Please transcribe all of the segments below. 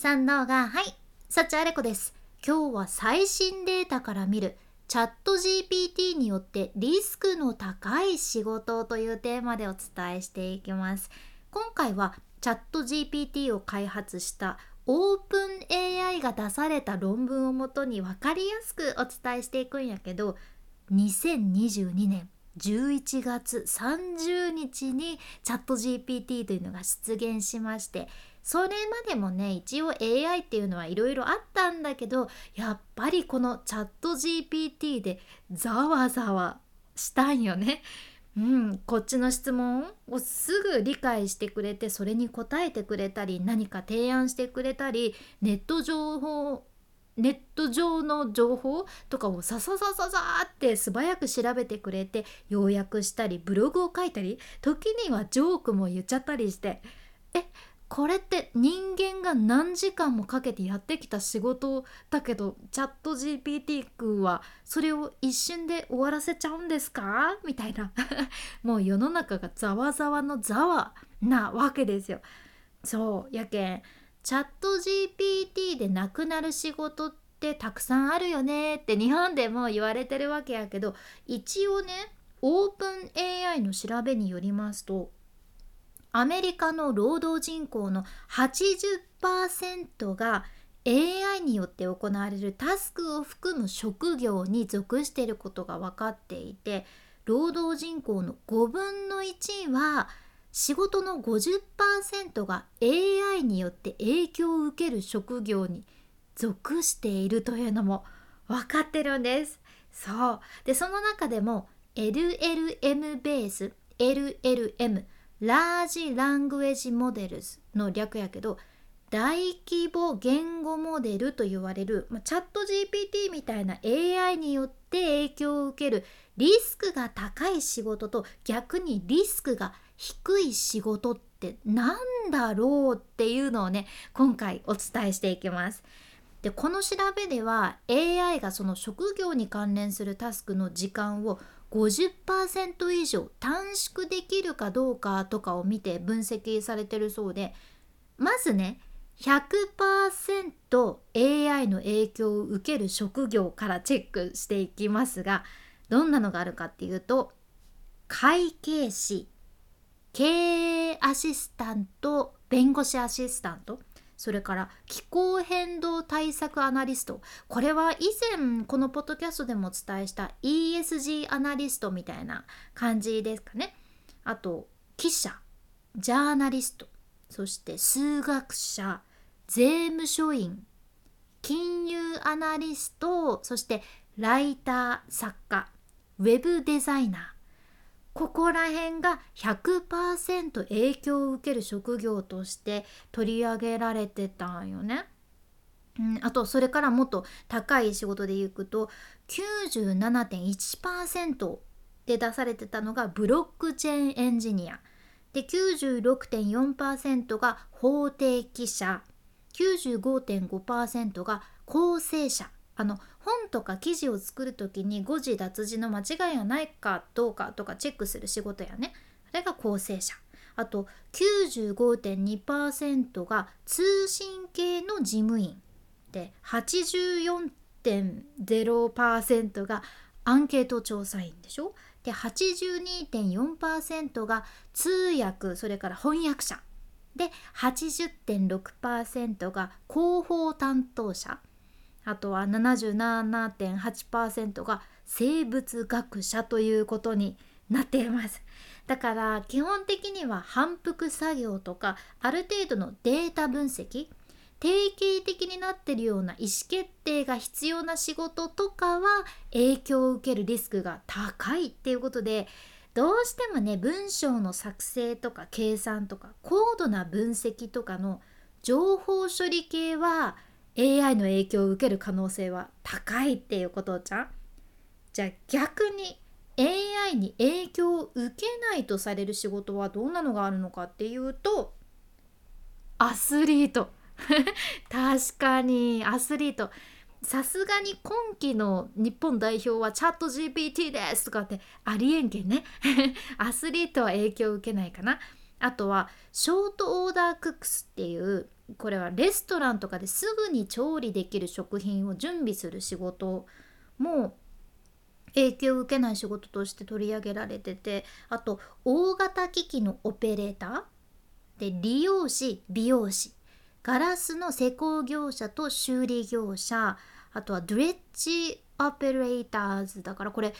三能がはい幸あれ子です。今日は最新データから見るチャット GPT によってリスクの高い仕事というテーマでお伝えしていきます。今回はチャット GPT を開発したオープン AI が出された論文をもとに分かりやすくお伝えしていくんやけど2022年11月30日にチャット GPT というのが出現しましてそれまでもね一応 AI っていうのはいろいろあったんだけどやっぱりこのチャット GPT でざわざわしたんよね。うん、こっちの質問をすぐ理解してくれてそれに答えてくれたり何か提案してくれたりネット情報ネット上の情報とかをさささささって素早く調べてくれて要約したりブログを書いたり時にはジョークも言っちゃったりしてえこれって人間が何時間もかけてやってきた仕事だけどチャット GPT 君はそれを一瞬で終わらせちゃうんですか？みたいな もう世の中がざわざわのざわなわけですよ。そうやけんチャット GPT でなくなる仕事ってたくさんあるよねって日本でも言われてるわけやけど一応ねオープン AI の調べによりますとアメリカの労働人口の80%が AI によって行われるタスクを含む職業に属していることが分かっていて労働人口の5分の1は仕事の50%が AI によって影響を受ける職業に属しているというのも分かってるんです。そうでその中でも LLM ベース LLM ラージ・ラングエージ・モデルズの略やけど大規模言語モデルと言われる、まあ、チャット GPT みたいな AI によって影響を受けるリスクが高い仕事と逆にリスクが低い仕事って何だろうっていうのをね今回お伝えしていきます。でこの調べでは AI がその職業に関連するタスクの時間を50%以上短縮できるかどうかとかを見て分析されてるそうでまずね 100%AI の影響を受ける職業からチェックしていきますがどんなのがあるかっていうと会計士経営アシスタント弁護士アシスタントそれから気候変動対策アナリスト。これは以前このポッドキャストでもお伝えした ESG アナリストみたいな感じですかね。あと記者ジャーナリスト。そして数学者税務署員。金融アナリスト。そしてライター作家。ウェブデザイナー。ここら辺が100%影響を受ける職業として取り上げられてたんよね。うん、あとそれからもっと高い仕事でいくと97.1%で出されてたのがブロックチェーンエンジニア。で96.4%が法定記者。95.5%が構成者。あの本とか記事を作る時に誤字脱字の間違いがないかどうかとかチェックする仕事やね。あれが構成者。あと95.2%が通信系の事務員で84.0%がアンケート調査員でしょ。で82.4%が通訳それから翻訳者。で80.6%が広報担当者。あとは77.8%が生物学者ということになっています。だから基本的には反復作業とかある程度のデータ分析定型的になってるような意思決定が必要な仕事とかは影響を受けるリスクが高いっていうことでどうしてもね文章の作成とか計算とか高度な分析とかの情報処理系は AI の影響を受ける可能性は高いっていうことじゃん。じゃあ逆に AI に影響を受けないとされる仕事はどんなのがあるのかっていうとアスリート。確かにアスリート。さすがに今季の日本代表はチャット GPT ですとかってありえんけんね。アスリートは影響を受けないかな。あとはショートオーダークックスっていうこれはレストランとかですぐに調理できる食品を準備する仕事も影響を受けない仕事として取り上げられててあと大型機器のオペレーターで理容師美容師ガラスの施工業者と修理業者あとはドレッジオペレーターズだからこれ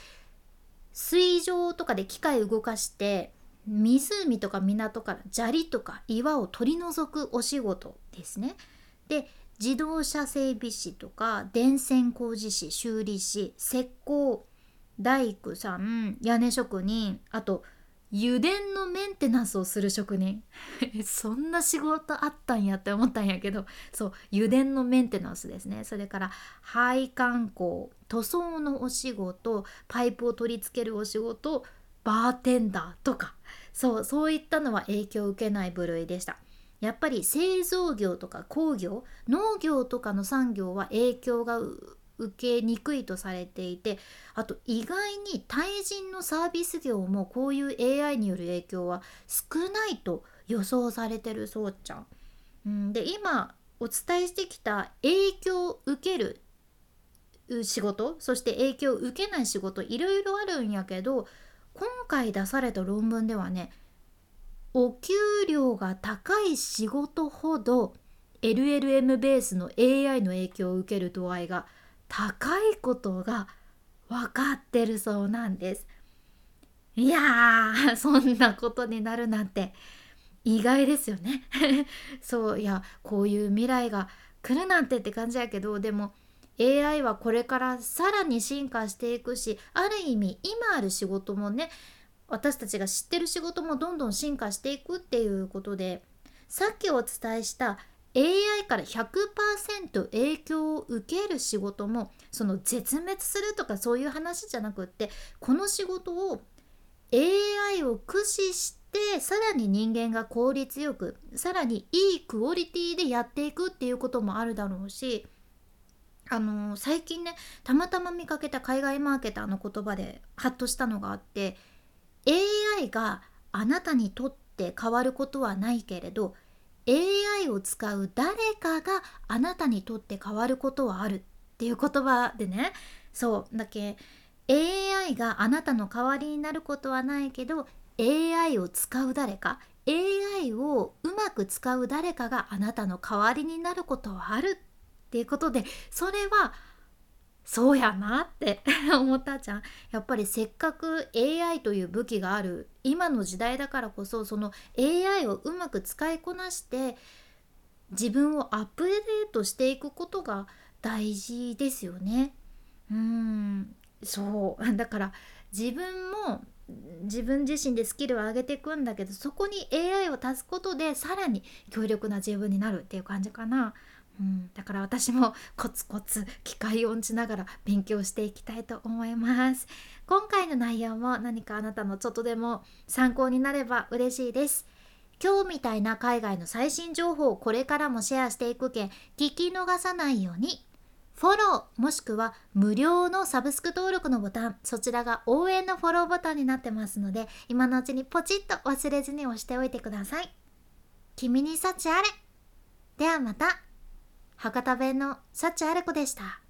水上とかで機械動かして湖とか港から砂利とか岩を取り除くお仕事ですね。で自動車整備士とか電線工事士修理士石膏大工さん屋根職人あと油田のメンテナンスをする職人。そんな仕事あったんやって思ったんやけど。そう油田のメンテナンスですね。それから配管工塗装のお仕事パイプを取り付けるお仕事バーテンダーとかそうそういったのは影響を受けない部類でしたやっぱり製造業とか工業農業とかの産業は影響が受けにくいとされていてあと意外に対人のサービス業もこういう AI による影響は少ないと予想されてるそうちゃん。うん、で今お伝えしてきた影響を受ける仕事そして影響を受けない仕事いろいろあるんやけど今回出された論文ではねお給料が高い仕事ほど LLM ベースの AI の影響を受ける度合いが高いことが分かってるそうなんです。いやー そんなことになるなんて意外ですよね。そういやこういう未来が来るなんてって感じやけどでも AI はこれからさらに進化していくしある意味今ある仕事もね私たちが知ってる仕事もどんどん進化していくっていうことでさっきお伝えした AI から100%影響を受ける仕事もその絶滅するとかそういう話じゃなくってこの仕事を AI を駆使してさらに人間が効率よくさらにいいクオリティでやっていくっていうこともあるだろうしあの最近ねたまたま見かけた海外マーケターの言葉でハッとしたのがあって AI があなたにとって変わることはないけれど AI を使う誰かがあなたにとって変わることはあるっていう言葉でね。そうだけ AI があなたの代わりになることはないけど AI を使う誰か AI をうまく使う誰かがあなたの代わりになることはあるっていうことでそれはそうやなって 思ったじゃんやっぱりせっかく AI という武器がある今の時代だからこそその AI をうまく使いこなして自分をアップデートしていくことが大事ですよね。うんそう だから自分も自分自身でスキルを上げていくんだけどそこに AI を足すことでさらに強力な自分になるっていう感じかな。うん、だから私も コツコツ機械音痴ながら勉強していきたいと思います。今回の内容も何かあなたのちょっとでも参考になれば嬉しいです。今日みたいな海外の最新情報をこれからもシェアしていくけ聞き逃さないように。フォローもしくは無料のサブスク登録のボタンそちらが応援のフォローボタンになってますので今のうちにポチッと忘れずに押しておいてください。君に幸あれ。ではまた。博多弁の幸あれ子でした。